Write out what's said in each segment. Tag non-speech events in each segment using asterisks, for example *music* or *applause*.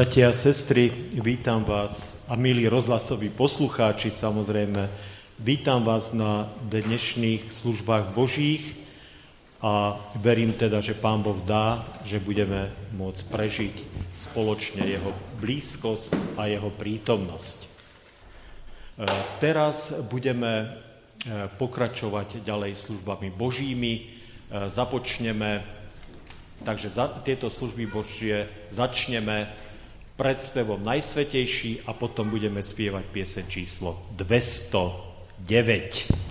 Bratia a sestry, vítam vás. A milí rozhlasoví poslucháči, samozrejme, vítam vás na dnešných službách Božích. A verím teda, že Pán Boh dá, že budeme môcť prežiť spoločne Jeho blízkosť a Jeho prítomnosť. E, teraz budeme e, pokračovať ďalej službami Božími, e, započneme Takže za tieto služby Božie začneme predspevom Najsvetejší a potom budeme spievať piesen číslo 209.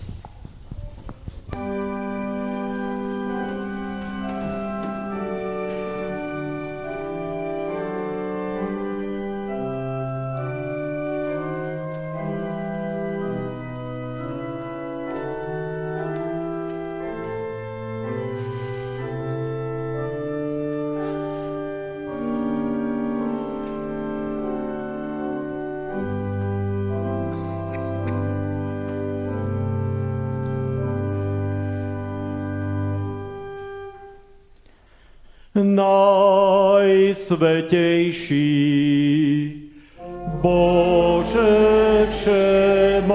najsvetejší. Bože všemohúci,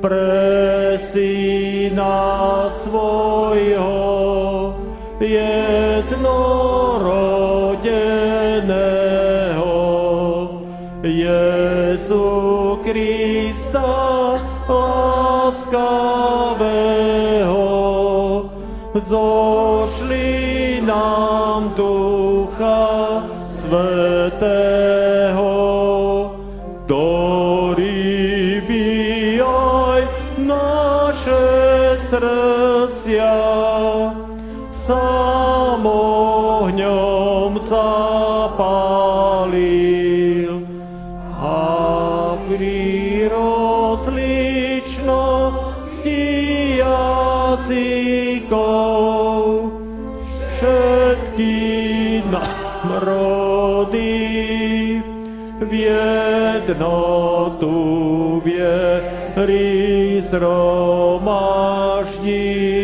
pre syna svojho jednorodeného Jezu Krista láskavého zošli rozličnosti jazykov všetky národy v jednotu viery zhromaždil.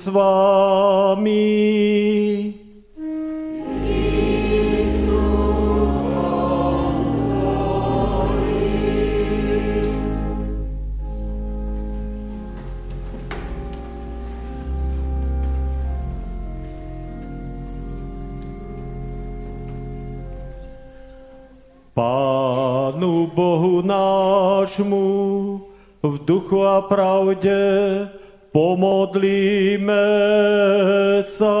Boh buď s vámi. Pánu Bohu nášmu, v duchu a pravde pomodlíme sa.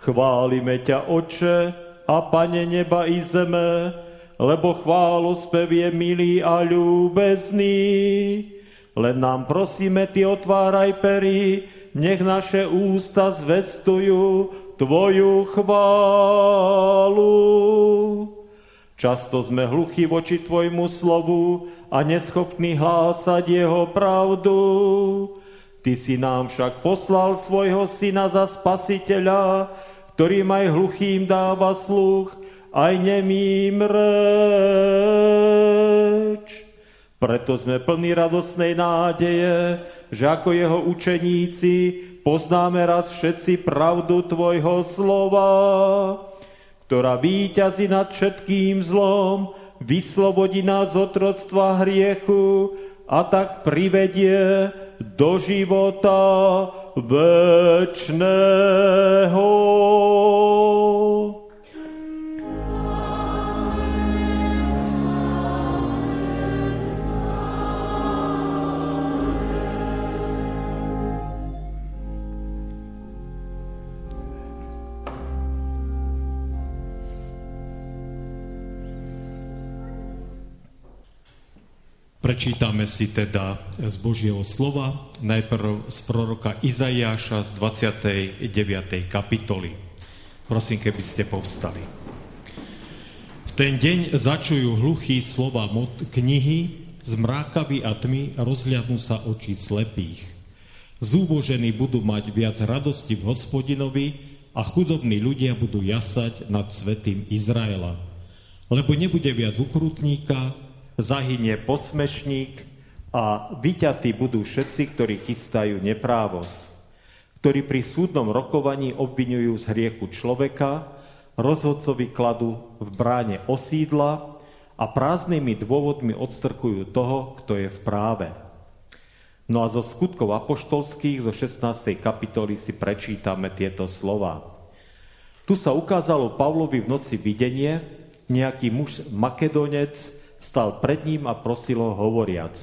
Chválime ťa, Oče, a Pane neba i zeme, lebo spev je milý a ľúbezný. Len nám prosíme, Ty otváraj pery, nech naše ústa zvestujú Tvoju chválu. Často sme hluchí voči Tvojmu slovu a neschopní hlásať Jeho pravdu. Ty si nám však poslal svojho syna za spasiteľa, ktorý aj hluchým dáva sluch, aj nemým reč. Preto sme plní radosnej nádeje, že ako jeho učeníci poznáme raz všetci pravdu Tvojho slova ktorá víťazí nad všetkým zlom, vyslobodí nás z otroctva hriechu a tak privedie do života večného. Prečítame si teda z Božieho slova, najprv z proroka Izaiáša z 29. kapitoly. Prosím, keby ste povstali. V ten deň začujú hluchý slova knihy, z mrákavy a tmy rozhľadnú sa oči slepých. Zúbožení budú mať viac radosti v hospodinovi a chudobní ľudia budú jasať nad svetým Izraela. Lebo nebude viac ukrutníka, zahynie posmešník a vyťatí budú všetci, ktorí chystajú neprávosť, ktorí pri súdnom rokovaní obvinujú z hriechu človeka, rozhodcovi kladu v bráne osídla a prázdnymi dôvodmi odstrkujú toho, kto je v práve. No a zo skutkov apoštolských zo 16. kapitoly si prečítame tieto slova. Tu sa ukázalo Pavlovi v noci videnie, nejaký muž Makedonec stal pred ním a prosil ho hovoriac,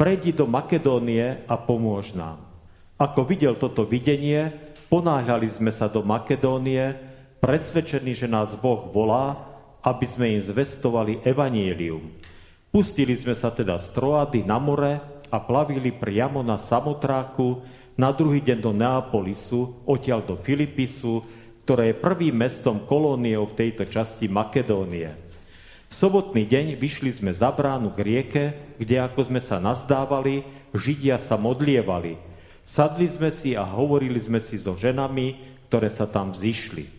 prejdi do Makedónie a pomôž nám. Ako videl toto videnie, ponáhľali sme sa do Makedónie, presvedčení, že nás Boh volá, aby sme im zvestovali evanílium. Pustili sme sa teda z Troady na more a plavili priamo na Samotráku, na druhý deň do Neapolisu, odtiaľ do Filipisu, ktoré je prvým mestom kolóniou v tejto časti Makedónie. V sobotný deň vyšli sme za bránu k rieke, kde ako sme sa nazdávali, Židia sa modlievali. Sadli sme si a hovorili sme si so ženami, ktoré sa tam vzýšli.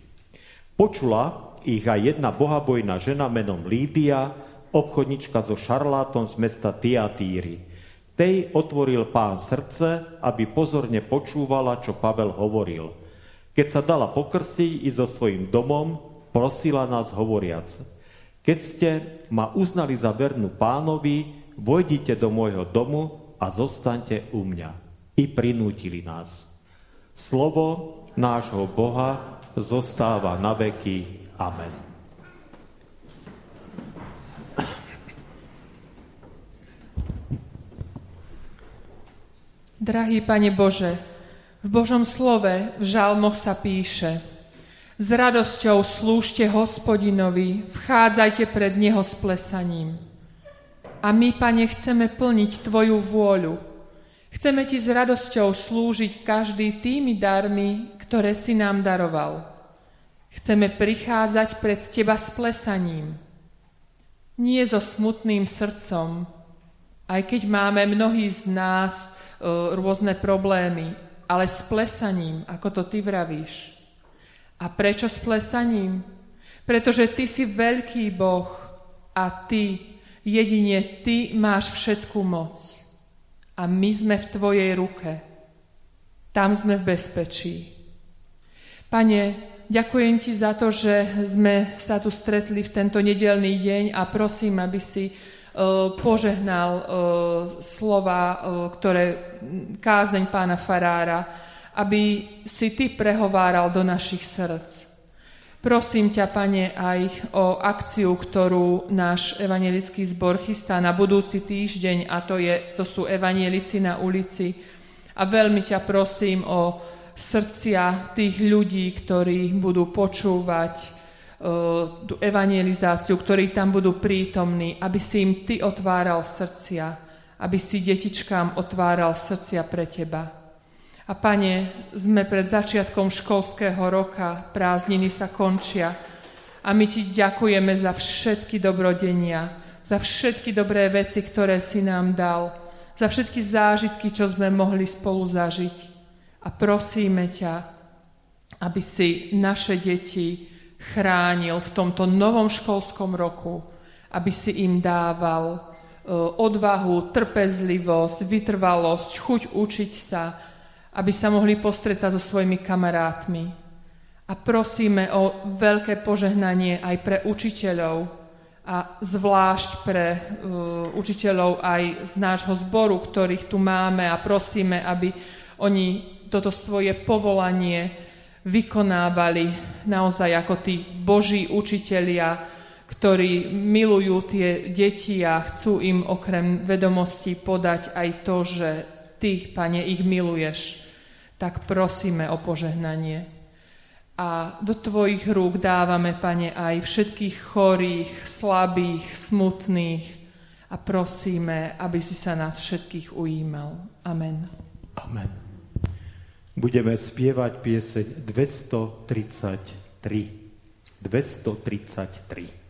Počula ich aj jedna bohabojná žena menom Lídia, obchodnička so šarlátom z mesta Tiatíry. Tej otvoril pán srdce, aby pozorne počúvala, čo Pavel hovoril. Keď sa dala pokrstiť i so svojím domom, prosila nás hovoriac – keď ste ma uznali za vernú pánovi, vojdite do môjho domu a zostaňte u mňa. I prinútili nás. Slovo nášho Boha zostáva na veky. Amen. Drahý Pane Bože, v Božom slove v žalmoch sa píše S radosťou slúžte hospodinovi, vchádzajte pred neho s plesaním. A my, Pane, chceme plniť Tvoju vôľu. Chceme Ti s radosťou slúžiť každý tými darmi, ktoré si nám daroval. Chceme prichádzať pred Teba s plesaním. Nie so smutným srdcom, aj keď máme mnohí z nás e, rôzne problémy, ale s plesaním, ako to Ty vravíš. A prečo s plesaním? Pretože ty si veľký Boh a ty, jedine ty máš všetku moc. A my sme v tvojej ruke. Tam sme v bezpečí. Pane, ďakujem ti za to, že sme sa tu stretli v tento nedelný deň a prosím, aby si uh, požehnal uh, slova, uh, ktoré kázeň pána Farára aby si Ty prehováral do našich srdc. Prosím ťa, Pane, aj o akciu, ktorú náš evangelický zbor chystá na budúci týždeň, a to, je, to sú evangelici na ulici. A veľmi ťa prosím o srdcia tých ľudí, ktorí budú počúvať uh, tú evangelizáciu, ktorí tam budú prítomní, aby si im Ty otváral srdcia, aby si detičkám otváral srdcia pre Teba. A pane, sme pred začiatkom školského roka, prázdniny sa končia a my ti ďakujeme za všetky dobrodenia, za všetky dobré veci, ktoré si nám dal, za všetky zážitky, čo sme mohli spolu zažiť. A prosíme ťa, aby si naše deti chránil v tomto novom školskom roku, aby si im dával e, odvahu, trpezlivosť, vytrvalosť, chuť učiť sa, aby sa mohli postretať so svojimi kamarátmi. A prosíme o veľké požehnanie aj pre učiteľov a zvlášť pre uh, učiteľov aj z nášho zboru, ktorých tu máme a prosíme, aby oni toto svoje povolanie vykonávali naozaj ako tí boží učitelia, ktorí milujú tie deti a chcú im okrem vedomostí podať aj to, že Ty, Pane, ich miluješ tak prosíme o požehnanie. A do Tvojich rúk dávame, Pane, aj všetkých chorých, slabých, smutných a prosíme, aby si sa nás všetkých ujímal. Amen. Amen. Budeme spievať pieseň 233. 233.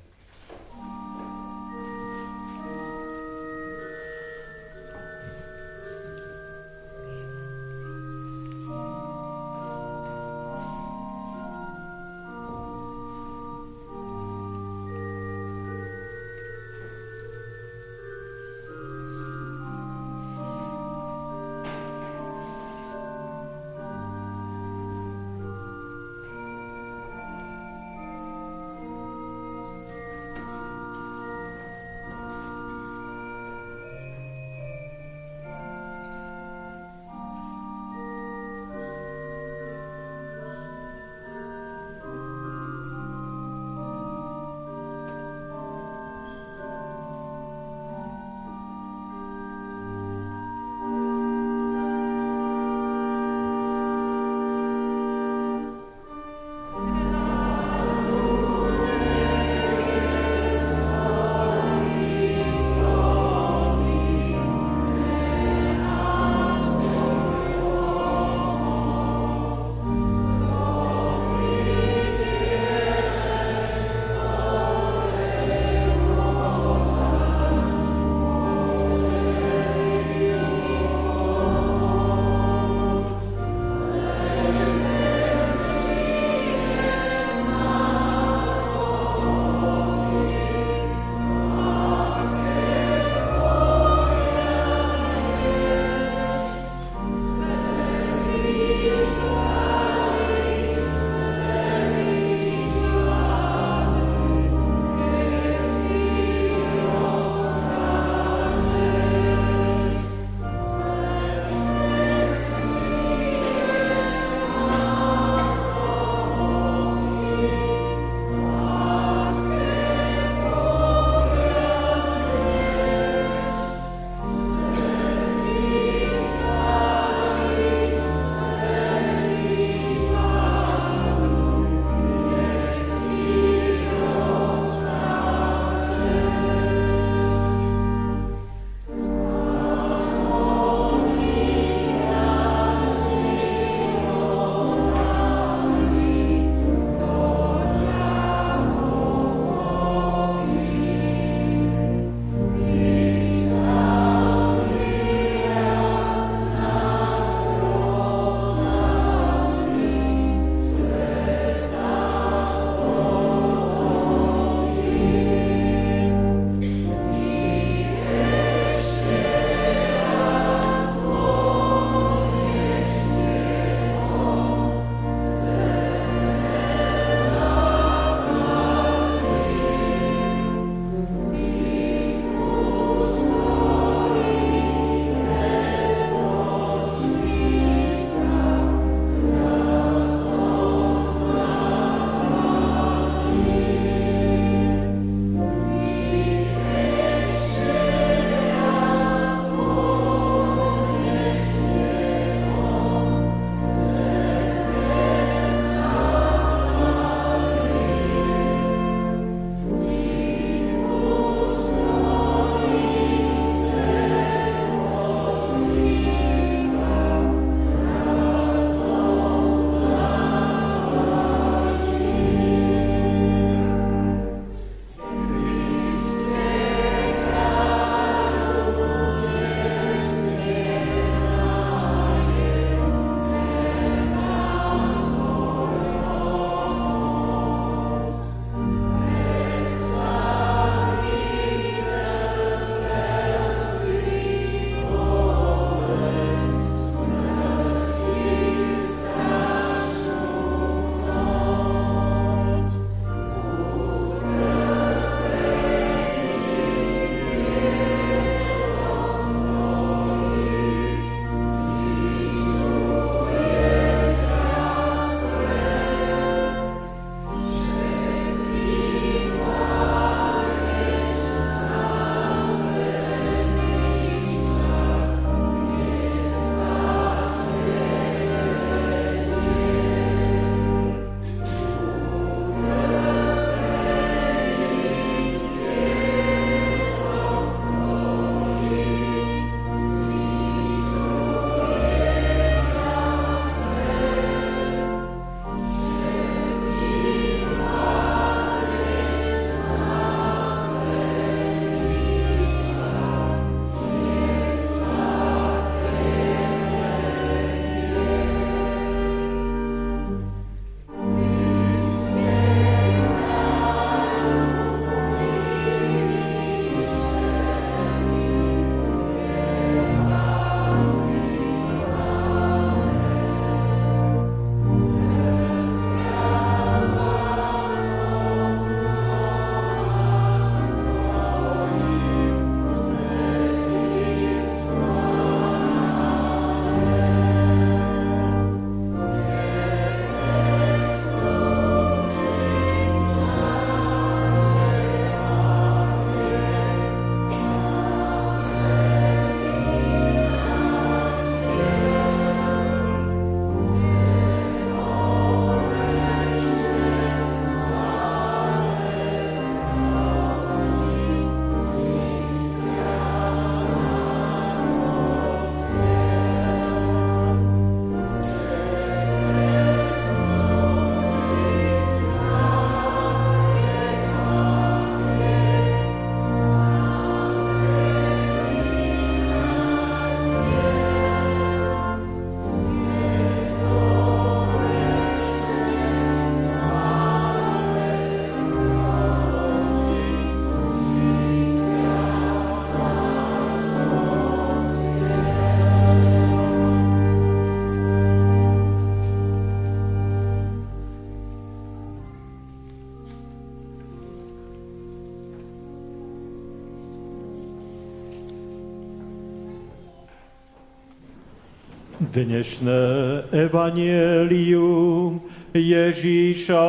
Dnešné evanielium Ježíša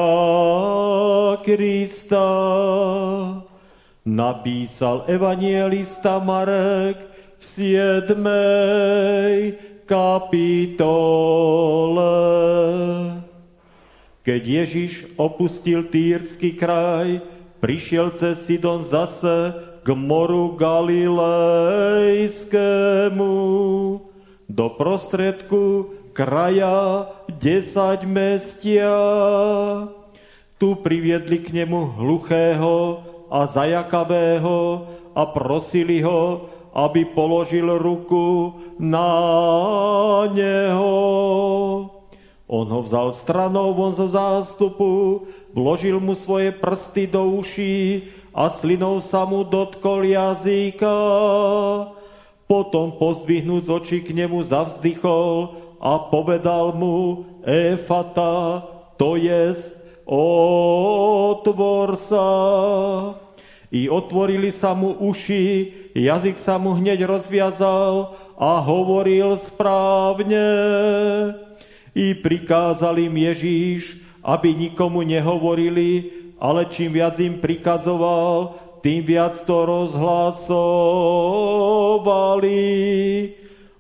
Krista napísal evanielista Marek v siedmej kapitole. Keď Ježiš opustil Týrsky kraj, prišiel cez Sidon zase k moru Galilejskému do prostredku kraja desať mestia. Tu priviedli k nemu hluchého a zajakavého a prosili ho, aby položil ruku na neho. On ho vzal stranou von zo zástupu, vložil mu svoje prsty do uší a slinou sa mu dotkol jazyka. Potom pozdvihnúc oči k nemu zavzdychol a povedal mu Efata, to jest otvor sa. I otvorili sa mu uši, jazyk sa mu hneď rozviazal a hovoril správne. I prikázal im Ježíš, aby nikomu nehovorili, ale čím viac im prikazoval, tým viac to rozhlasovali.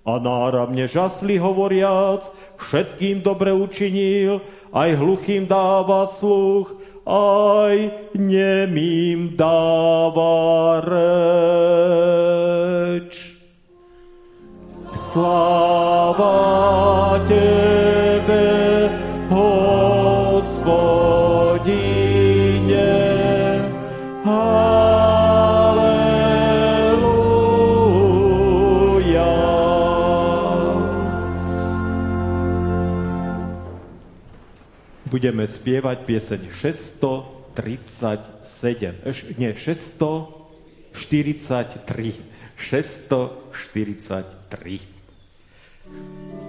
A náramne žasli hovoriac, všetkým dobre učinil, aj hluchým dáva sluch, aj nemým dáva reč. Sláva Tebe, budeme spievať pieseň 637, eš, nie, 643, 643.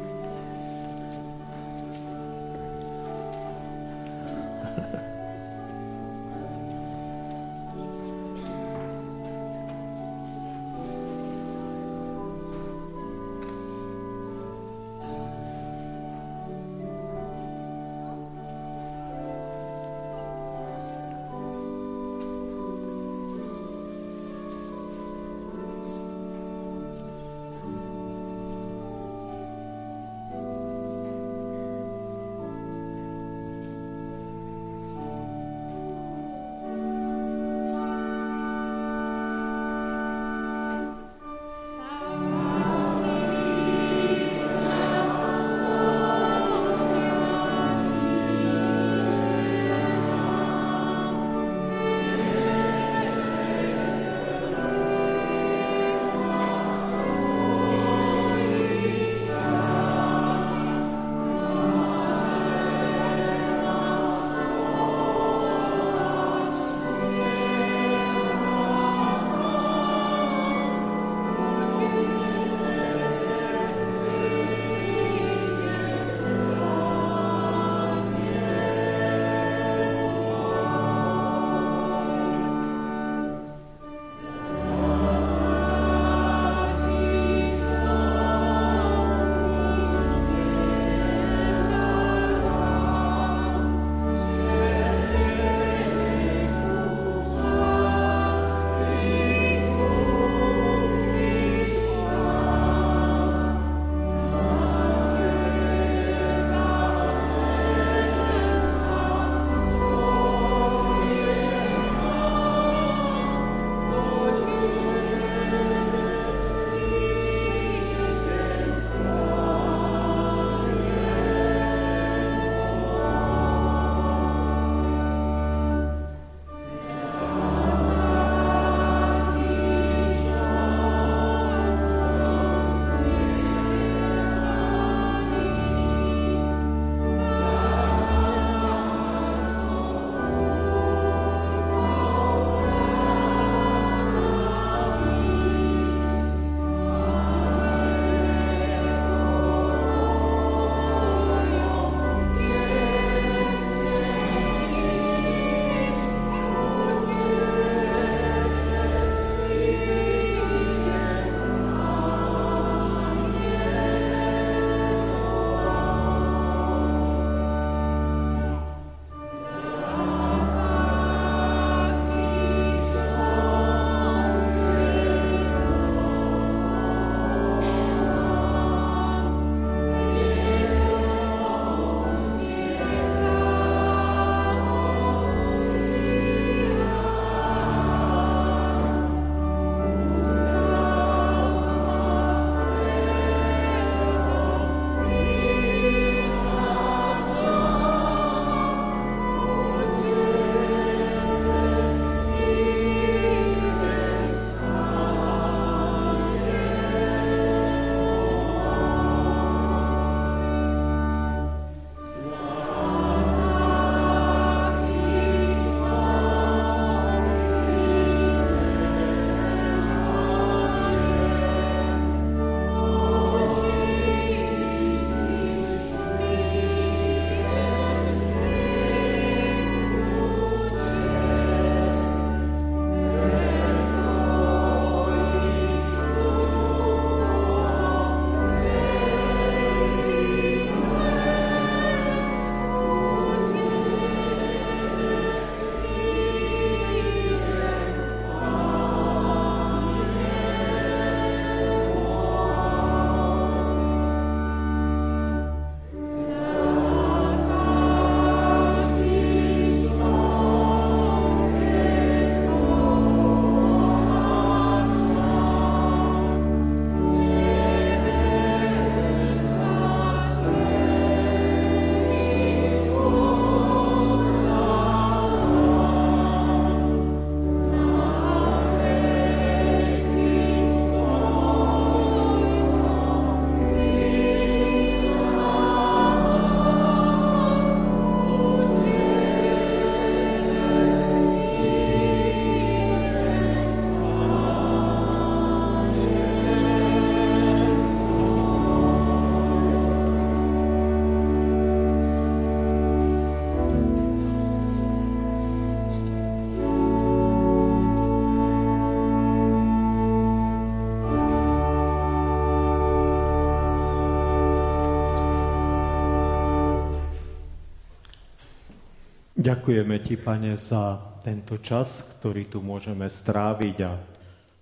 Ďakujeme Ti, Pane, za tento čas, ktorý tu môžeme stráviť a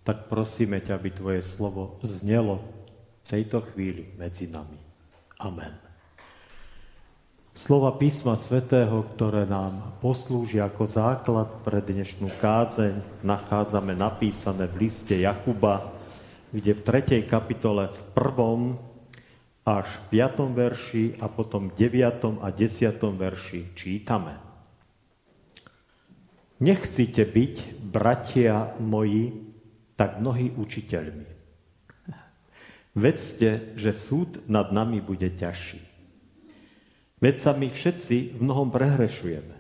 tak prosíme ťa, aby Tvoje slovo znelo v tejto chvíli medzi nami. Amen. Slova písma svätého, ktoré nám poslúžia ako základ pre dnešnú kázeň, nachádzame napísané v liste Jakuba, kde v 3. kapitole v prvom až 5. verši a potom 9. a 10. verši čítame. Nechcite byť, bratia moji, tak mnohí učiteľmi. Vedzte, že súd nad nami bude ťažší. Veď sa my všetci v mnohom prehrešujeme.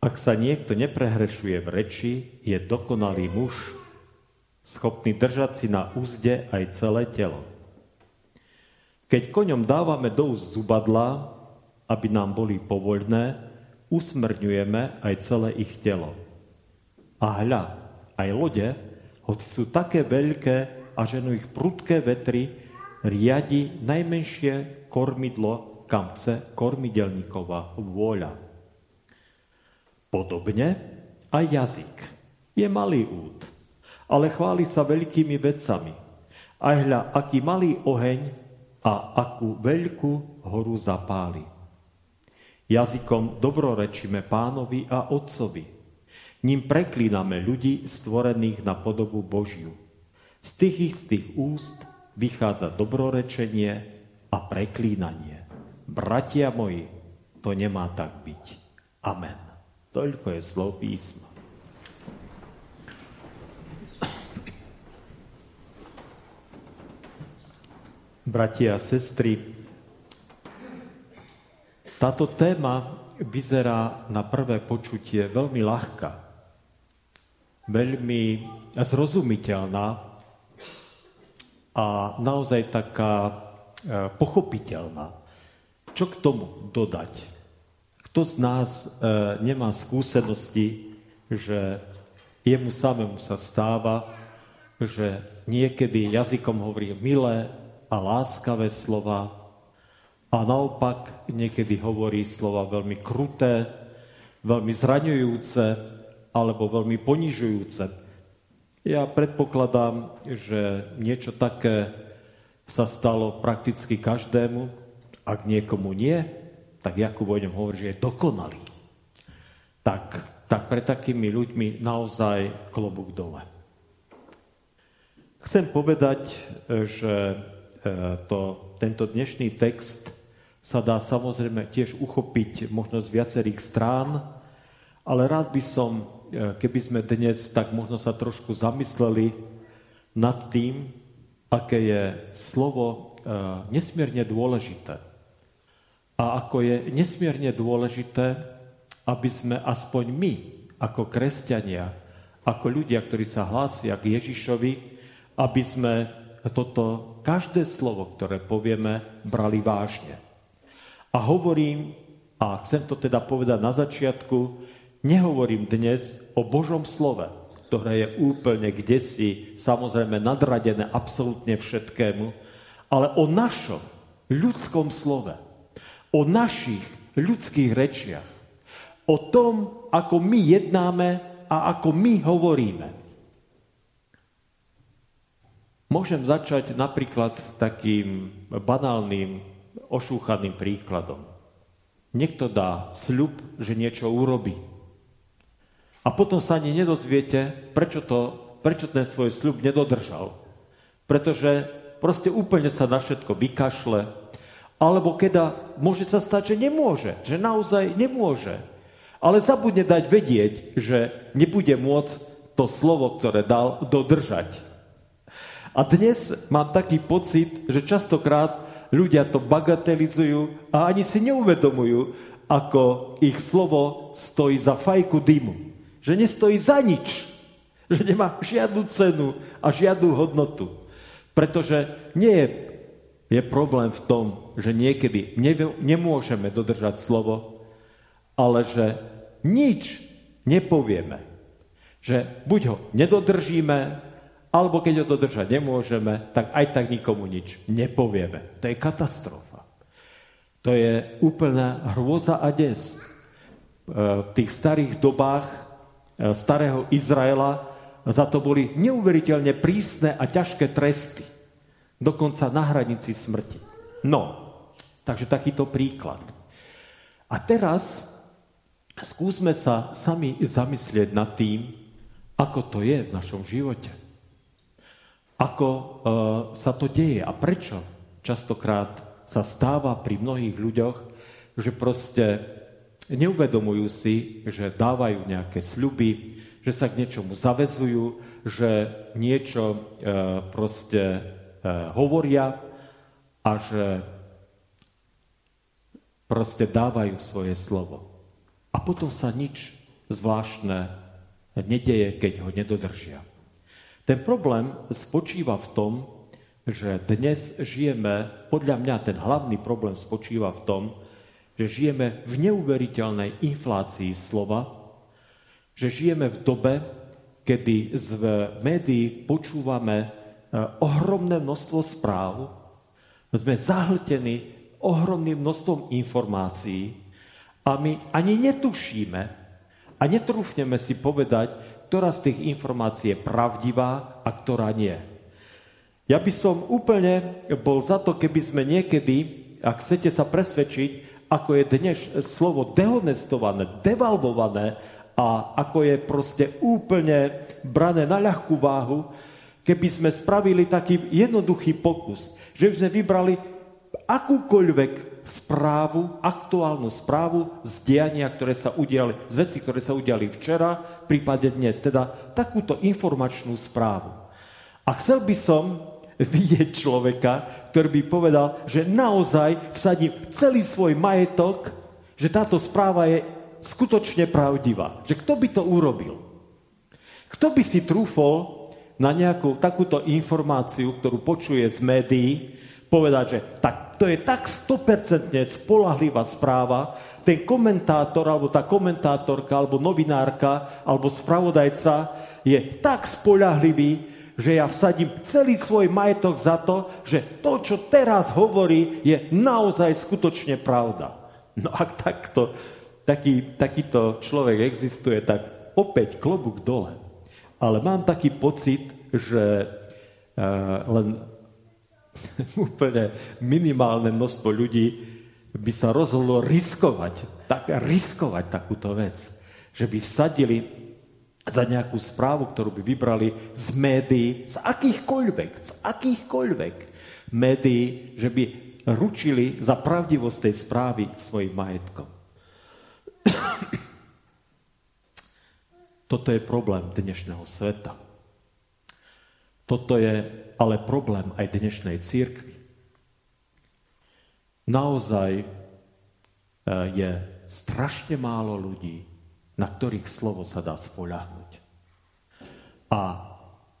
Ak sa niekto neprehrešuje v reči, je dokonalý muž, schopný držať si na úzde aj celé telo. Keď koňom dávame do úst zubadla, aby nám boli povoľné, usmrňujeme aj celé ich telo. A hľa, aj lode, hoci sú také veľké a ženú ich prudké vetry, riadi najmenšie kormidlo kam chce kormidelníková vôľa. Podobne aj jazyk je malý úd, ale chváli sa veľkými vecami. Aj hľa, aký malý oheň a akú veľkú horu zapáli. Jazykom dobrorečíme pánovi a otcovi. Ním preklíname ľudí stvorených na podobu Božiu. Z tých istých úst vychádza dobrorečenie a preklínanie. Bratia moji, to nemá tak byť. Amen. Toľko je slov písma. Bratia a sestry, táto téma vyzerá na prvé počutie veľmi ľahká, veľmi zrozumiteľná a naozaj taká e, pochopiteľná. Čo k tomu dodať? Kto z nás e, nemá skúsenosti, že jemu samému sa stáva, že niekedy jazykom hovorí milé a láskavé slova a naopak niekedy hovorí slova veľmi kruté, veľmi zraňujúce alebo veľmi ponižujúce. Ja predpokladám, že niečo také sa stalo prakticky každému, ak niekomu nie, tak Jakub o ňom hovorí, že je dokonalý. Tak, tak pre takými ľuďmi naozaj klobúk dole. Chcem povedať, že e, to, tento dnešný text sa dá samozrejme tiež uchopiť možno z viacerých strán, ale rád by som, e, keby sme dnes tak možno sa trošku zamysleli nad tým, aké je slovo e, nesmierne dôležité a ako je nesmierne dôležité, aby sme aspoň my, ako kresťania, ako ľudia, ktorí sa hlásia k Ježišovi, aby sme toto každé slovo, ktoré povieme, brali vážne. A hovorím, a chcem to teda povedať na začiatku, nehovorím dnes o Božom slove, ktoré je úplne kde si, samozrejme nadradené absolútne všetkému, ale o našom ľudskom slove o našich ľudských rečiach, o tom, ako my jednáme a ako my hovoríme. Môžem začať napríklad takým banálnym, ošúchaným príkladom. Niekto dá sľub, že niečo urobí. A potom sa ani nedozviete, prečo, to, prečo ten svoj sľub nedodržal. Pretože proste úplne sa na všetko vykašle, alebo keda môže sa stať, že nemôže, že naozaj nemôže. Ale zabudne dať vedieť, že nebude môcť to slovo, ktoré dal, dodržať. A dnes mám taký pocit, že častokrát ľudia to bagatelizujú a ani si neuvedomujú, ako ich slovo stojí za fajku dymu. Že nestojí za nič. Že nemá žiadnu cenu a žiadnu hodnotu. Pretože nie je je problém v tom, že niekedy nemôžeme dodržať slovo, ale že nič nepovieme. Že buď ho nedodržíme, alebo keď ho dodržať nemôžeme, tak aj tak nikomu nič nepovieme. To je katastrofa. To je úplná hrôza a des. v tých starých dobách e, starého Izraela za to boli neuveriteľne prísne a ťažké tresty. Dokonca na hranici smrti. No, takže takýto príklad. A teraz skúsme sa sami zamyslieť nad tým, ako to je v našom živote. Ako e, sa to deje a prečo častokrát sa stáva pri mnohých ľuďoch, že proste neuvedomujú si, že dávajú nejaké sľuby, že sa k niečomu zavezujú, že niečo e, proste e, hovoria a že proste dávajú svoje slovo. A potom sa nič zvláštne nedeje, keď ho nedodržia. Ten problém spočíva v tom, že dnes žijeme, podľa mňa ten hlavný problém spočíva v tom, že žijeme v neuveriteľnej inflácii slova, že žijeme v dobe, kedy z médií počúvame e, ohromné množstvo správ, sme zahltení ohromným množstvom informácií a my ani netušíme a netrúfneme si povedať, ktorá z tých informácií je pravdivá a ktorá nie. Ja by som úplne bol za to, keby sme niekedy, ak chcete sa presvedčiť, ako je dnes slovo dehonestované, devalvované a ako je proste úplne brané na ľahkú váhu, keby sme spravili taký jednoduchý pokus, že by sme vybrali akúkoľvek správu, aktuálnu správu z diania, ktoré sa udiali, z veci, ktoré sa udiali včera, prípade dnes. Teda takúto informačnú správu. A chcel by som *laughs* vidieť človeka, ktorý by povedal, že naozaj vsadím celý svoj majetok, že táto správa je skutočne pravdivá. Že kto by to urobil? Kto by si trúfol na nejakú takúto informáciu, ktorú počuje z médií, povedať, že tak, to je tak 100% spolahlivá správa, ten komentátor, alebo tá komentátorka, alebo novinárka, alebo spravodajca je tak spolahlivý, že ja vsadím celý svoj majetok za to, že to, čo teraz hovorí, je naozaj skutočne pravda. No ak takto, taký, takýto človek existuje, tak opäť klobúk dole. Ale mám taký pocit, že uh, len *laughs* úplne minimálne množstvo ľudí by sa rozhodlo riskovať, tak, riskovať takúto vec. Že by vsadili za nejakú správu, ktorú by vybrali z médií, z akýchkoľvek, z akýchkoľvek médií, že by ručili za pravdivosť tej správy svojim majetkom. Toto je problém dnešného sveta. Toto je ale problém aj dnešnej církvy. Naozaj e, je strašne málo ľudí, na ktorých slovo sa dá spoľahnúť. A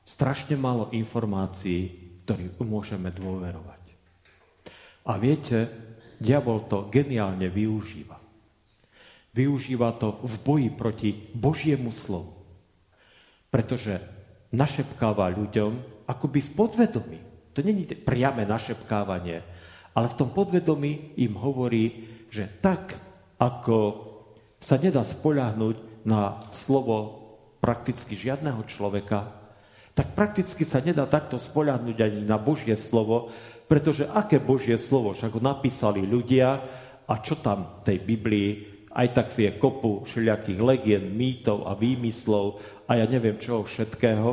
strašne málo informácií, ktorým môžeme dôverovať. A viete, diabol to geniálne využíva. Využíva to v boji proti Božiemu slovu. Pretože našepkáva ľuďom akoby v podvedomí. To není priame našepkávanie, ale v tom podvedomí im hovorí, že tak, ako sa nedá spoľahnúť na slovo prakticky žiadneho človeka, tak prakticky sa nedá takto spoľahnúť ani na Božie slovo, pretože aké Božie slovo, však ho napísali ľudia a čo tam v tej Biblii, aj tak si je kopu všelijakých legend, mýtov a výmyslov a ja neviem čoho všetkého,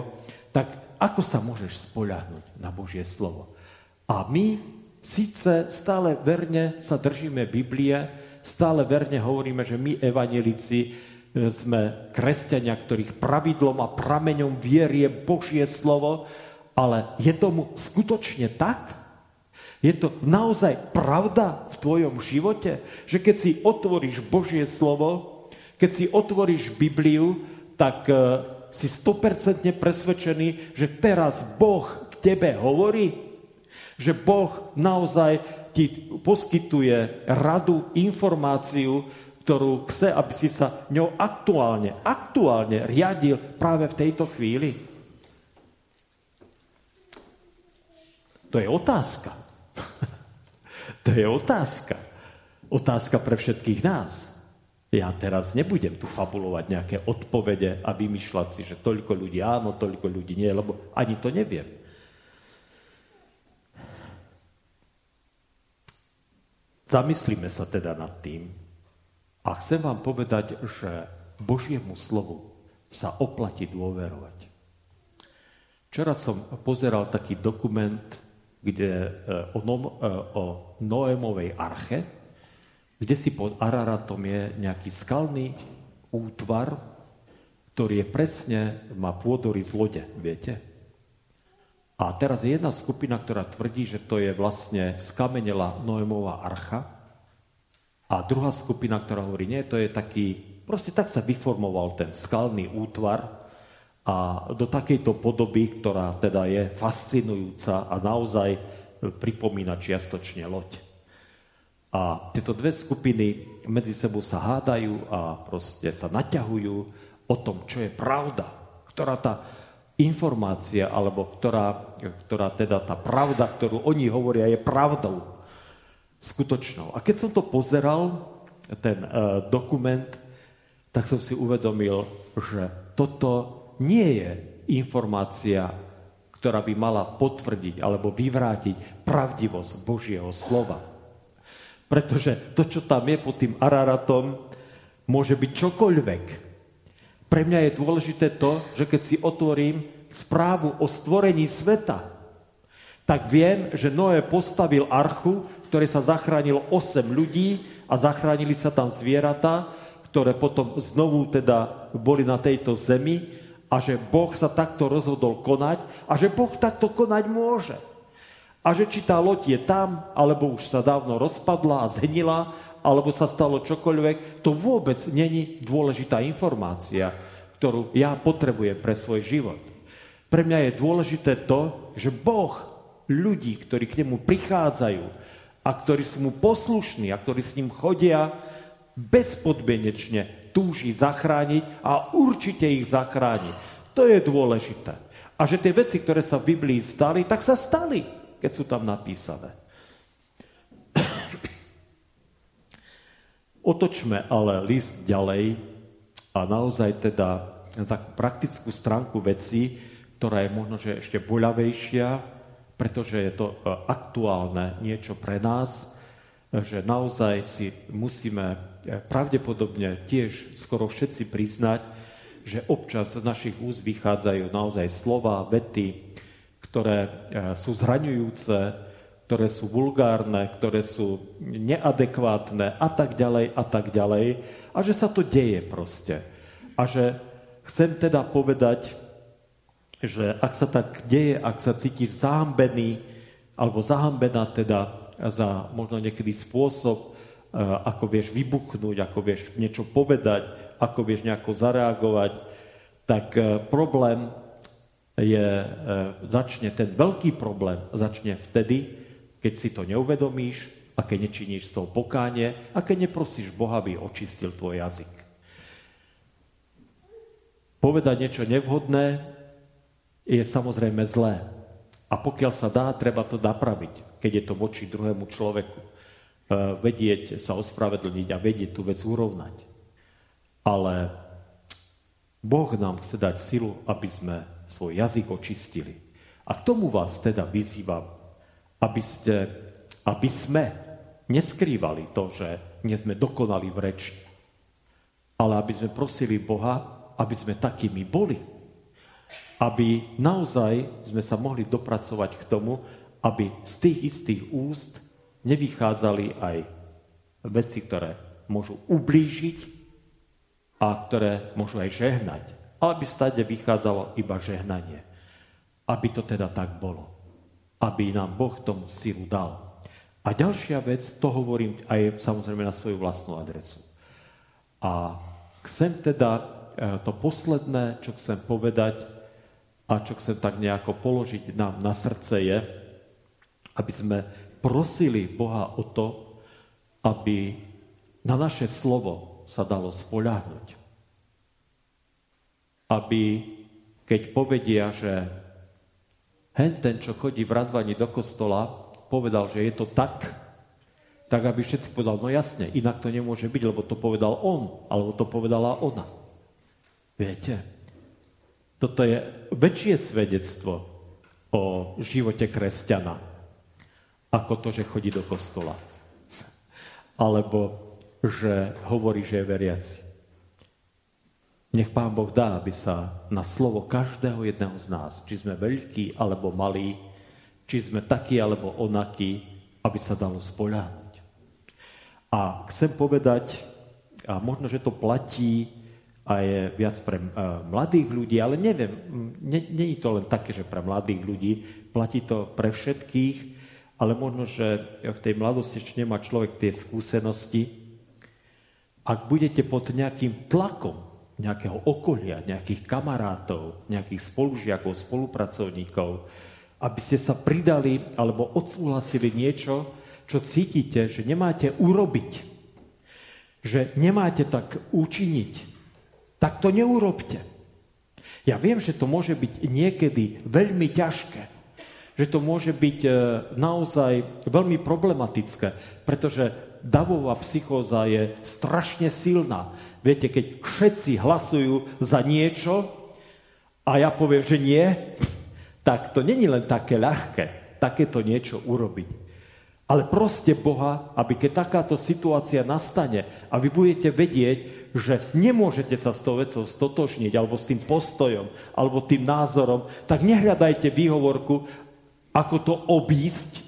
tak ako sa môžeš spoľahnúť na Božie slovo? A my síce stále verne sa držíme Biblie, stále verne hovoríme, že my evanelici sme kresťania, ktorých pravidlom a prameňom viery je Božie slovo, ale je tomu skutočne tak? Je to naozaj pravda v tvojom živote, že keď si otvoríš Božie slovo, keď si otvoríš Bibliu, tak e, si 100% presvedčený, že teraz Boh k tebe hovorí? Že Boh naozaj ti poskytuje radu, informáciu, ktorú chce, aby si sa ňou aktuálne, aktuálne riadil práve v tejto chvíli? To je otázka. *laughs* to je otázka. Otázka pre všetkých nás. Ja teraz nebudem tu fabulovať nejaké odpovede a vymýšľať si, že toľko ľudí áno, toľko ľudí nie, lebo ani to neviem. Zamyslíme sa teda nad tým a chcem vám povedať, že Božiemu slovu sa oplatí dôverovať. Včera som pozeral taký dokument kde, e, o, no, o Noémovej arche, kde si pod Araratom je nejaký skalný útvar, ktorý je presne, má pôdory z lode, viete? A teraz je jedna skupina, ktorá tvrdí, že to je vlastne skamenela Noémová archa. A druhá skupina, ktorá hovorí, nie, to je taký, proste tak sa vyformoval ten skalný útvar a do takejto podoby, ktorá teda je fascinujúca a naozaj pripomína čiastočne loď. A tieto dve skupiny medzi sebou sa hádajú a proste sa naťahujú o tom, čo je pravda. Ktorá tá informácia, alebo ktorá, ktorá teda tá pravda, ktorú oni hovoria, je pravdou skutočnou. A keď som to pozeral, ten uh, dokument, tak som si uvedomil, že toto nie je informácia, ktorá by mala potvrdiť alebo vyvrátiť pravdivosť Božieho slova. Pretože to, čo tam je pod tým Araratom, môže byť čokoľvek. Pre mňa je dôležité to, že keď si otvorím správu o stvorení sveta, tak viem, že Noé postavil archu, v ktorej sa zachránilo 8 ľudí a zachránili sa tam zvieratá, ktoré potom znovu teda boli na tejto zemi a že Boh sa takto rozhodol konať a že Boh takto konať môže. A že či tá loď je tam, alebo už sa dávno rozpadla a zhnila, alebo sa stalo čokoľvek, to vôbec není dôležitá informácia, ktorú ja potrebujem pre svoj život. Pre mňa je dôležité to, že Boh ľudí, ktorí k nemu prichádzajú a ktorí sú mu poslušní a ktorí s ním chodia, bezpodmienečne túži zachrániť a určite ich zachráni. To je dôležité. A že tie veci, ktoré sa v Biblii stali, tak sa stali keď sú tam napísané. Otočme ale list ďalej a naozaj teda takú praktickú stránku veci, ktorá je možno že ešte boľavejšia, pretože je to e, aktuálne niečo pre nás, že naozaj si musíme e, pravdepodobne tiež skoro všetci priznať, že občas z našich úst vychádzajú naozaj slova, vety, ktoré e, sú zraňujúce, ktoré sú vulgárne, ktoré sú neadekvátne a tak ďalej a tak ďalej. A že sa to deje proste. A že chcem teda povedať, že ak sa tak deje, ak sa cítiš zahambený alebo zahambená teda za možno niekedy spôsob, e, ako vieš vybuchnúť, ako vieš niečo povedať, ako vieš nejako zareagovať, tak e, problém je, e, začne ten veľký problém začne vtedy, keď si to neuvedomíš a keď nečiníš z toho pokánie a keď neprosíš Boha, aby očistil tvoj jazyk. Povedať niečo nevhodné je samozrejme zlé. A pokiaľ sa dá, treba to napraviť, keď je to voči druhému človeku. E, vedieť sa ospravedlniť a vedieť tú vec urovnať. Ale Boh nám chce dať silu, aby sme svoj jazyk očistili. A k tomu vás teda vyzývam, aby, ste, aby sme neskrývali to, že nie sme dokonali v reči, ale aby sme prosili Boha, aby sme takými boli. Aby naozaj sme sa mohli dopracovať k tomu, aby z tých istých úst nevychádzali aj veci, ktoré môžu ublížiť a ktoré môžu aj žehnať aby stade vychádzalo iba žehnanie. Aby to teda tak bolo. Aby nám Boh tomu silu dal. A ďalšia vec, to hovorím aj samozrejme na svoju vlastnú adresu. A chcem teda e, to posledné, čo chcem povedať a čo chcem tak nejako položiť nám na srdce je, aby sme prosili Boha o to, aby na naše slovo sa dalo spoľahnúť aby keď povedia, že hen ten, čo chodí v radvaní do kostola, povedal, že je to tak, tak aby všetci povedali, no jasne, inak to nemôže byť, lebo to povedal on, alebo to povedala ona. Viete, toto je väčšie svedectvo o živote kresťana, ako to, že chodí do kostola. Alebo že hovorí, že je veriaci. Nech Pán Boh dá, aby sa na slovo každého jedného z nás, či sme veľkí alebo malí, či sme takí alebo onakí, aby sa dalo spoľahnúť. A chcem povedať, a možno, že to platí aj viac pre mladých ľudí, ale neviem, není to len také, že pre mladých ľudí, platí to pre všetkých, ale možno, že v tej mladosti ešte nemá človek tie skúsenosti. Ak budete pod nejakým tlakom nejakého okolia, nejakých kamarátov, nejakých spolužiakov, spolupracovníkov, aby ste sa pridali alebo odsúhlasili niečo, čo cítite, že nemáte urobiť, že nemáte tak učiniť, tak to neurobte. Ja viem, že to môže byť niekedy veľmi ťažké, že to môže byť e, naozaj veľmi problematické, pretože davová psychóza je strašne silná. Viete, keď všetci hlasujú za niečo a ja poviem, že nie, tak to není len také ľahké, takéto niečo urobiť. Ale proste Boha, aby keď takáto situácia nastane a vy budete vedieť, že nemôžete sa s tou vecou stotožniť, alebo s tým postojom, alebo tým názorom, tak nehľadajte výhovorku, ako to obísť,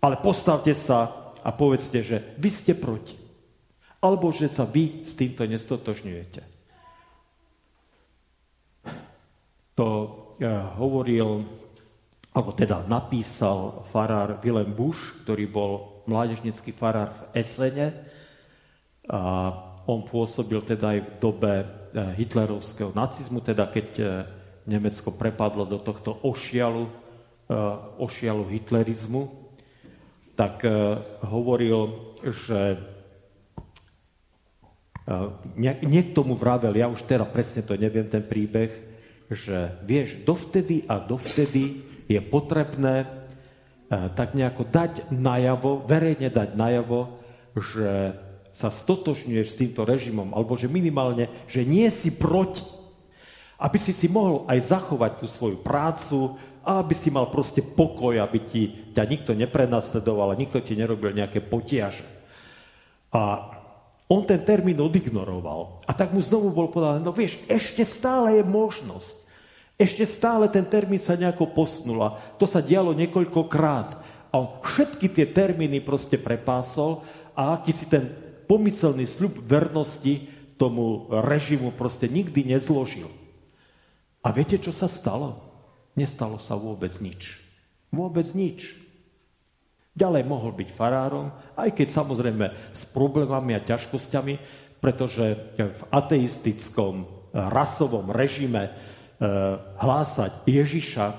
ale postavte sa a povedzte, že vy ste proti. Alebo že sa vy s týmto nestotožňujete. To ja, hovoril alebo teda napísal farár Willem Bush, ktorý bol mládežnický farár v Esene. A on pôsobil teda aj v dobe eh, hitlerovského nacizmu, teda keď eh, Nemecko prepadlo do tohto ošialu, eh, ošialu hitlerizmu, tak hovoril, že niekto mu vravel, ja už teraz presne to neviem, ten príbeh, že vieš, dovtedy a dovtedy je potrebné eh, tak nejako dať najavo, verejne dať najavo, že sa stotožňuješ s týmto režimom, alebo že minimálne, že nie si proti. Aby si si mohol aj zachovať tú svoju prácu a aby si mal proste pokoj, aby ti, ťa nikto neprenasledoval a nikto ti nerobil nejaké potiaže. A on ten termín odignoroval. A tak mu znovu bol povedané, no vieš, ešte stále je možnosť. Ešte stále ten termín sa nejako posnula. To sa dialo niekoľkokrát. A on všetky tie termíny proste prepásol a aký si ten pomyselný sľub vernosti tomu režimu proste nikdy nezložil. A viete, čo sa stalo? Nestalo sa vôbec nič. Vôbec nič. Ďalej mohol byť farárom, aj keď samozrejme s problémami a ťažkosťami, pretože v ateistickom rasovom režime Eh, hlásať Ježiša,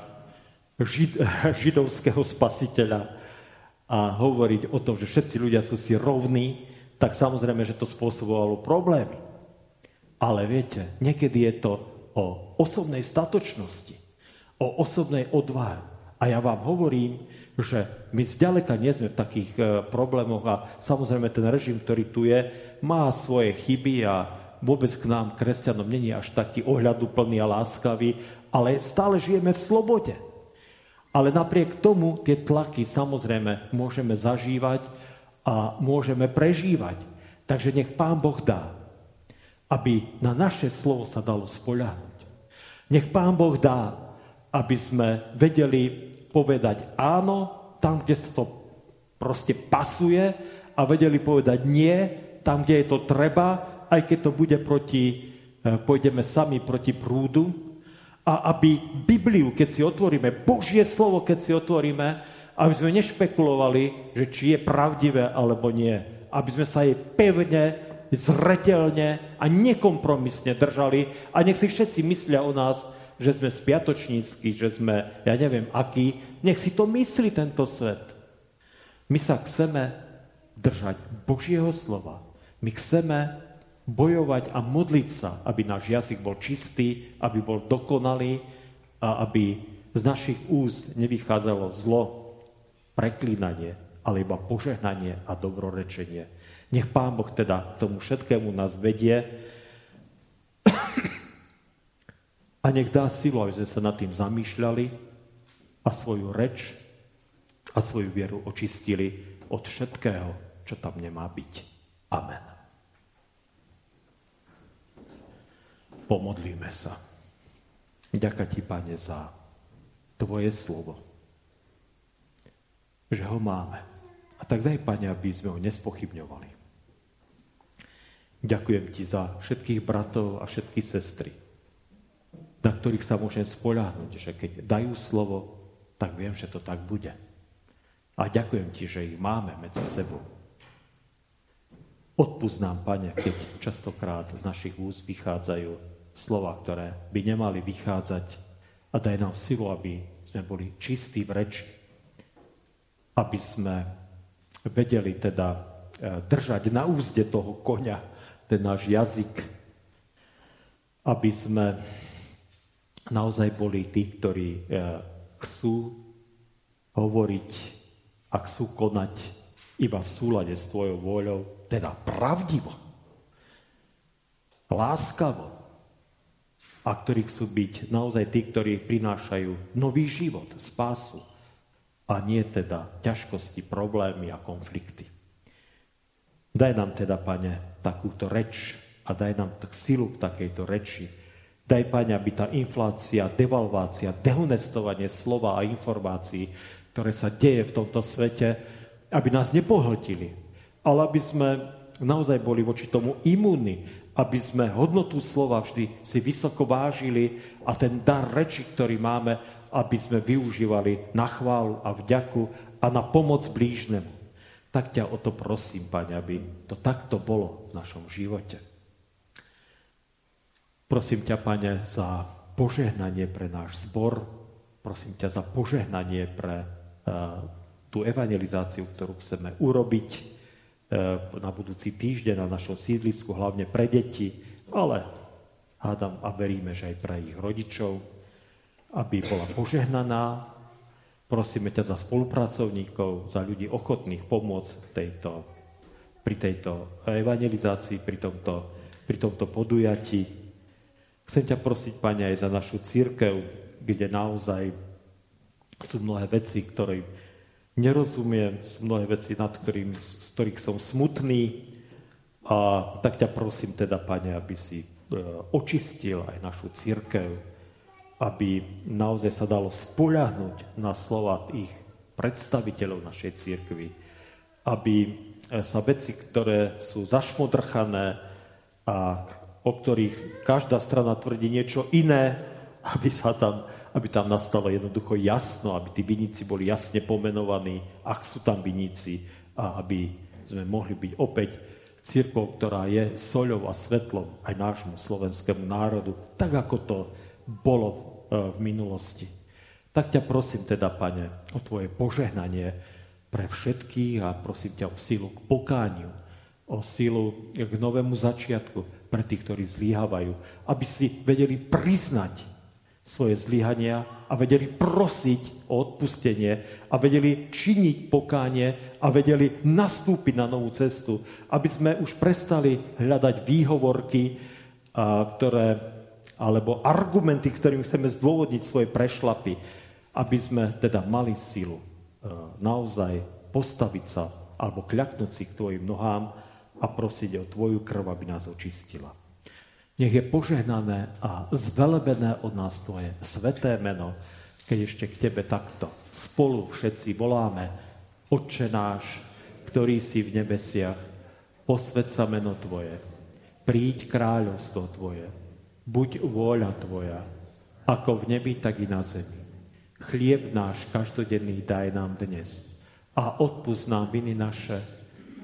žid, *laughs* židovského spasiteľa a hovoriť o tom, že všetci ľudia sú si rovní, tak samozrejme, že to spôsobovalo problémy. Ale viete, niekedy je to o osobnej statočnosti, o osobnej odvahe. A ja vám hovorím, že my zďaleka nie sme v takých e, problémoch a samozrejme ten režim, ktorý tu je, má svoje chyby a vôbec k nám, kresťanom, není až taký ohľaduplný a láskavý, ale stále žijeme v slobode. Ale napriek tomu tie tlaky samozrejme môžeme zažívať a môžeme prežívať. Takže nech Pán Boh dá, aby na naše slovo sa dalo spoľahnúť. Nech Pán Boh dá, aby sme vedeli povedať áno, tam, kde sa to proste pasuje a vedeli povedať nie, tam, kde je to treba aj keď to bude proti, e, pôjdeme sami proti prúdu, a aby Bibliu, keď si otvoríme, Božie slovo, keď si otvoríme, aby sme nešpekulovali, že či je pravdivé alebo nie. Aby sme sa jej pevne, zretelne a nekompromisne držali a nech si všetci myslia o nás, že sme spiatočnícky, že sme, ja neviem, aký. Nech si to myslí tento svet. My sa chceme držať Božieho slova. My chceme bojovať a modliť sa, aby náš jazyk bol čistý, aby bol dokonalý a aby z našich úst nevychádzalo zlo, preklínanie ale iba požehnanie a dobrorečenie. Nech Pán Boh teda k tomu všetkému nás vedie a nech dá silu, aby sme sa nad tým zamýšľali a svoju reč a svoju vieru očistili od všetkého, čo tam nemá byť. Amen. Pomodlíme sa. Ďaká ti, Pane, za Tvoje slovo. Že ho máme. A tak daj, Pane, aby sme ho nespochybňovali. Ďakujem Ti za všetkých bratov a všetky sestry, na ktorých sa môžem spoľahnúť, že keď dajú slovo, tak viem, že to tak bude. A ďakujem Ti, že ich máme medzi sebou. Odpúsť Pane, keď častokrát z našich úst vychádzajú slova, ktoré by nemali vychádzať a daj nám silu, aby sme boli čistí v reči, aby sme vedeli teda e, držať na úzde toho koňa ten náš jazyk, aby sme naozaj boli tí, ktorí e, chcú hovoriť a chcú konať iba v súlade s tvojou vôľou, teda pravdivo, láskavo, a ktorí chcú byť naozaj tí, ktorí prinášajú nový život, spásu a nie teda ťažkosti, problémy a konflikty. Daj nám teda, Pane, takúto reč a daj nám tak silu k takejto reči. Daj, Pane, aby tá inflácia, devalvácia, dehonestovanie slova a informácií, ktoré sa deje v tomto svete, aby nás nepohltili, ale aby sme naozaj boli voči tomu imúni, aby sme hodnotu slova vždy si vysoko vážili a ten dar reči, ktorý máme, aby sme využívali na chválu a vďaku a na pomoc blížnemu. Tak ťa o to prosím, Pane, aby to takto bolo v našom živote. Prosím ťa, Pane, za požehnanie pre náš zbor, prosím ťa za požehnanie pre uh, tú evangelizáciu, ktorú chceme urobiť, E, na budúci týždeň na našom sídlisku, hlavne pre deti, ale hádam a veríme, že aj pre ich rodičov, aby bola požehnaná. Prosíme ťa za spolupracovníkov, za ľudí ochotných pomôcť tejto, pri tejto evangelizácii, pri tomto, pri tomto podujatí. Chcem ťa prosiť, Pane, aj za našu církev, kde naozaj sú mnohé veci, ktoré nerozumiem, sú mnohé veci, nad ktorým, z ktorých som smutný. A tak ťa prosím teda, Pane, aby si e, očistil aj našu církev, aby naozaj sa dalo spoľahnúť na slova tých predstaviteľov našej církvy, aby e, sa veci, ktoré sú zašmodrchané a o ktorých každá strana tvrdí niečo iné, aby sa tam aby tam nastalo jednoducho jasno, aby tí viníci boli jasne pomenovaní, ak sú tam viníci a aby sme mohli byť opäť církou, ktorá je soľou a svetlom aj nášmu slovenskému národu, tak ako to bolo e, v minulosti. Tak ťa prosím teda, pane, o tvoje požehnanie pre všetkých a prosím ťa o sílu k pokániu, o sílu k novému začiatku pre tých, ktorí zlíhavajú, aby si vedeli priznať svoje zlyhania a vedeli prosiť o odpustenie a vedeli činiť pokánie a vedeli nastúpiť na novú cestu, aby sme už prestali hľadať výhovorky, ktoré, alebo argumenty, ktorým chceme zdôvodniť svoje prešlapy, aby sme teda mali silu naozaj postaviť sa alebo kľaknúť si k tvojim nohám a prosiť o tvoju krv, aby nás očistila. Nech je požehnané a zvelebené od nás Tvoje sveté meno, keď ešte k Tebe takto spolu všetci voláme Otče náš, ktorý si v nebesiach, posved sa meno Tvoje, príď kráľovstvo Tvoje, buď vôľa Tvoja, ako v nebi, tak i na zemi. Chlieb náš každodenný daj nám dnes a odpust nám viny naše,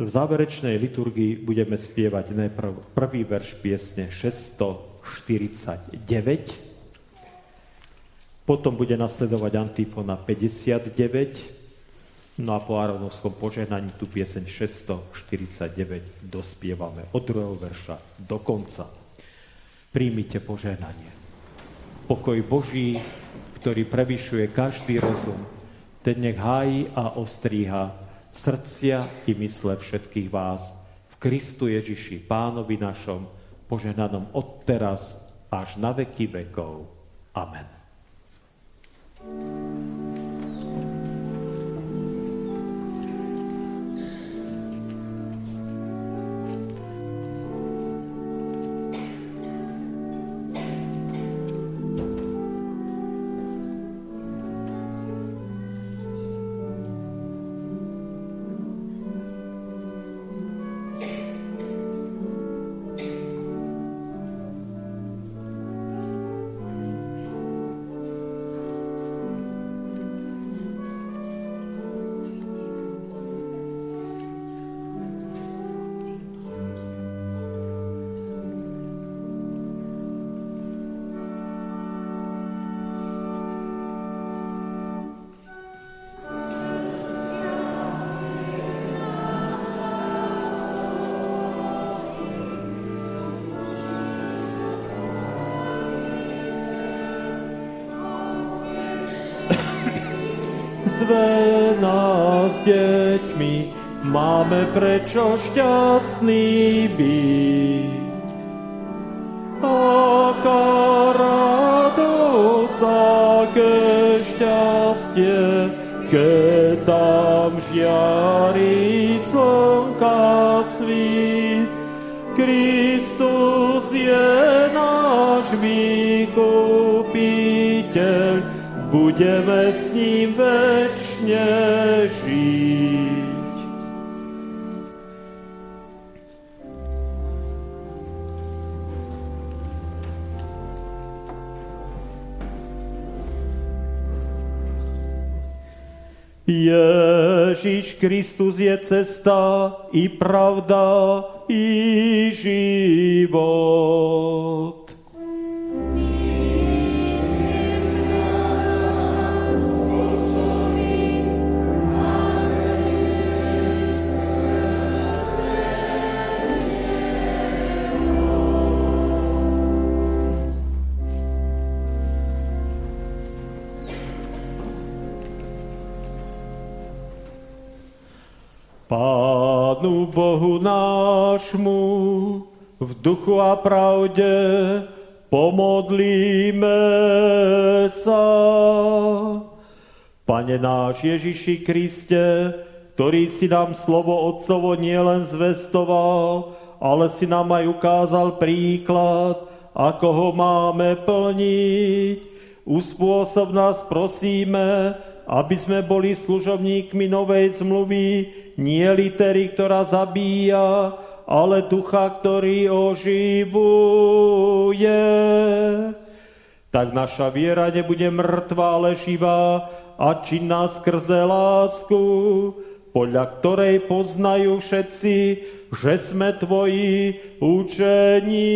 V záverečnej liturgii budeme spievať najprv prvý verš piesne 649, potom bude nasledovať antifona 59, no a po Aronovskom požehnaní tú pieseň 649 dospievame od druhého verša do konca. Príjmite požehnanie. Pokoj Boží, ktorý prevyšuje každý rozum, ten nech hájí a ostríha srdcia i mysle všetkých vás v Kristu Ježiši, Pánovi našom, požehnanom od teraz až na veky vekov. Amen. zve budeme s ním večne žiť. Ježiš Kristus je cesta i pravda i život. Bohu nášmu v duchu a pravde pomodlíme sa. Pane náš Ježiši Kriste, ktorý si nám slovo Otcovo nielen zvestoval, ale si nám aj ukázal príklad, ako ho máme plniť. Uspôsob nás prosíme, aby sme boli služobníkmi novej zmluvy, nie litery, ktorá zabíja, ale ducha, ktorý oživuje. Tak naša viera nebude mŕtva, ale živá a činná skrze lásku, podľa ktorej poznajú všetci, že sme tvoji učeníci.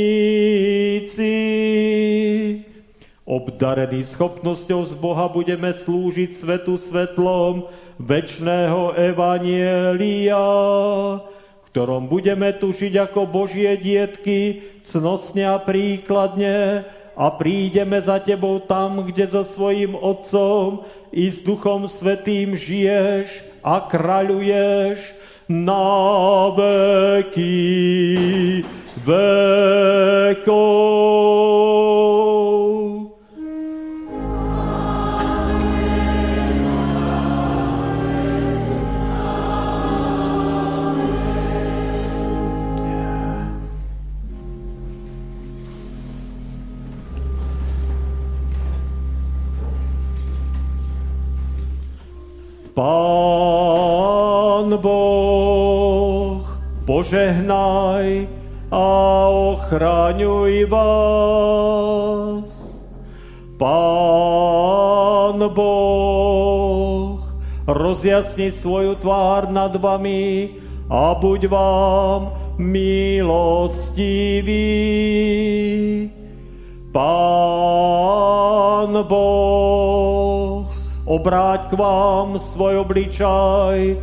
Obdarení schopnosťou z Boha budeme slúžiť svetu svetlom večného evanielia, ktorom budeme tušiť ako Božie dietky cnosne a príkladne a prídeme za Tebou tam, kde so svojím Otcom i s Duchom Svetým žiješ a kráľuješ na veky vekov. Požehnaj a ochraňuj vás. Pán Boh, rozjasni svoju tvár nad vami a buď vám milostivý. Pán Boh, obráť k vám svoj obličaj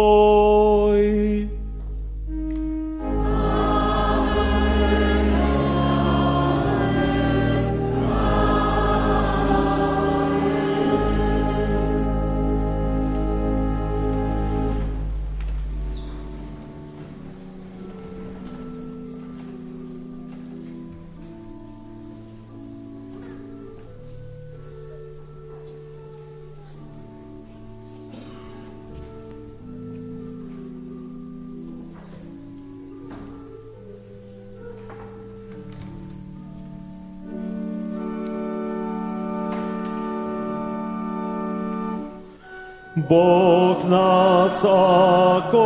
Boh nás ako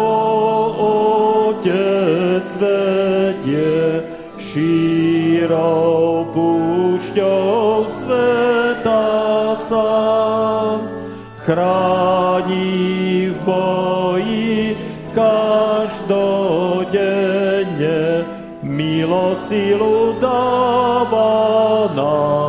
Otec vedie šírou púšťou sveta sám. Chrání v boji každodenne, milosilu dáva nám.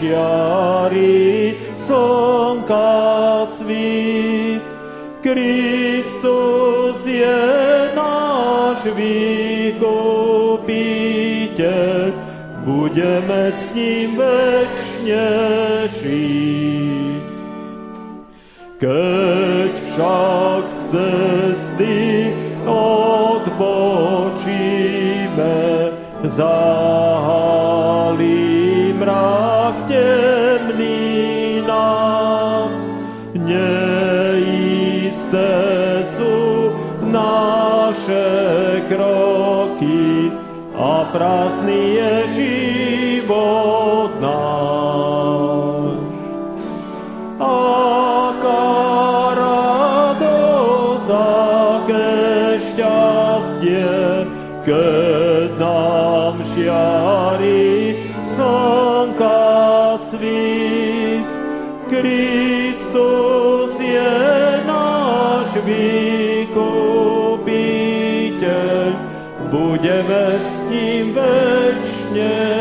Žiari slnka svít. Kristus je náš vykupiteľ, budeme s ním večne žiť. Keď však z cesty odpočíme, zahalí mrak prázdny je život náš. Aká radosť, aké šťastie, keď Yeah.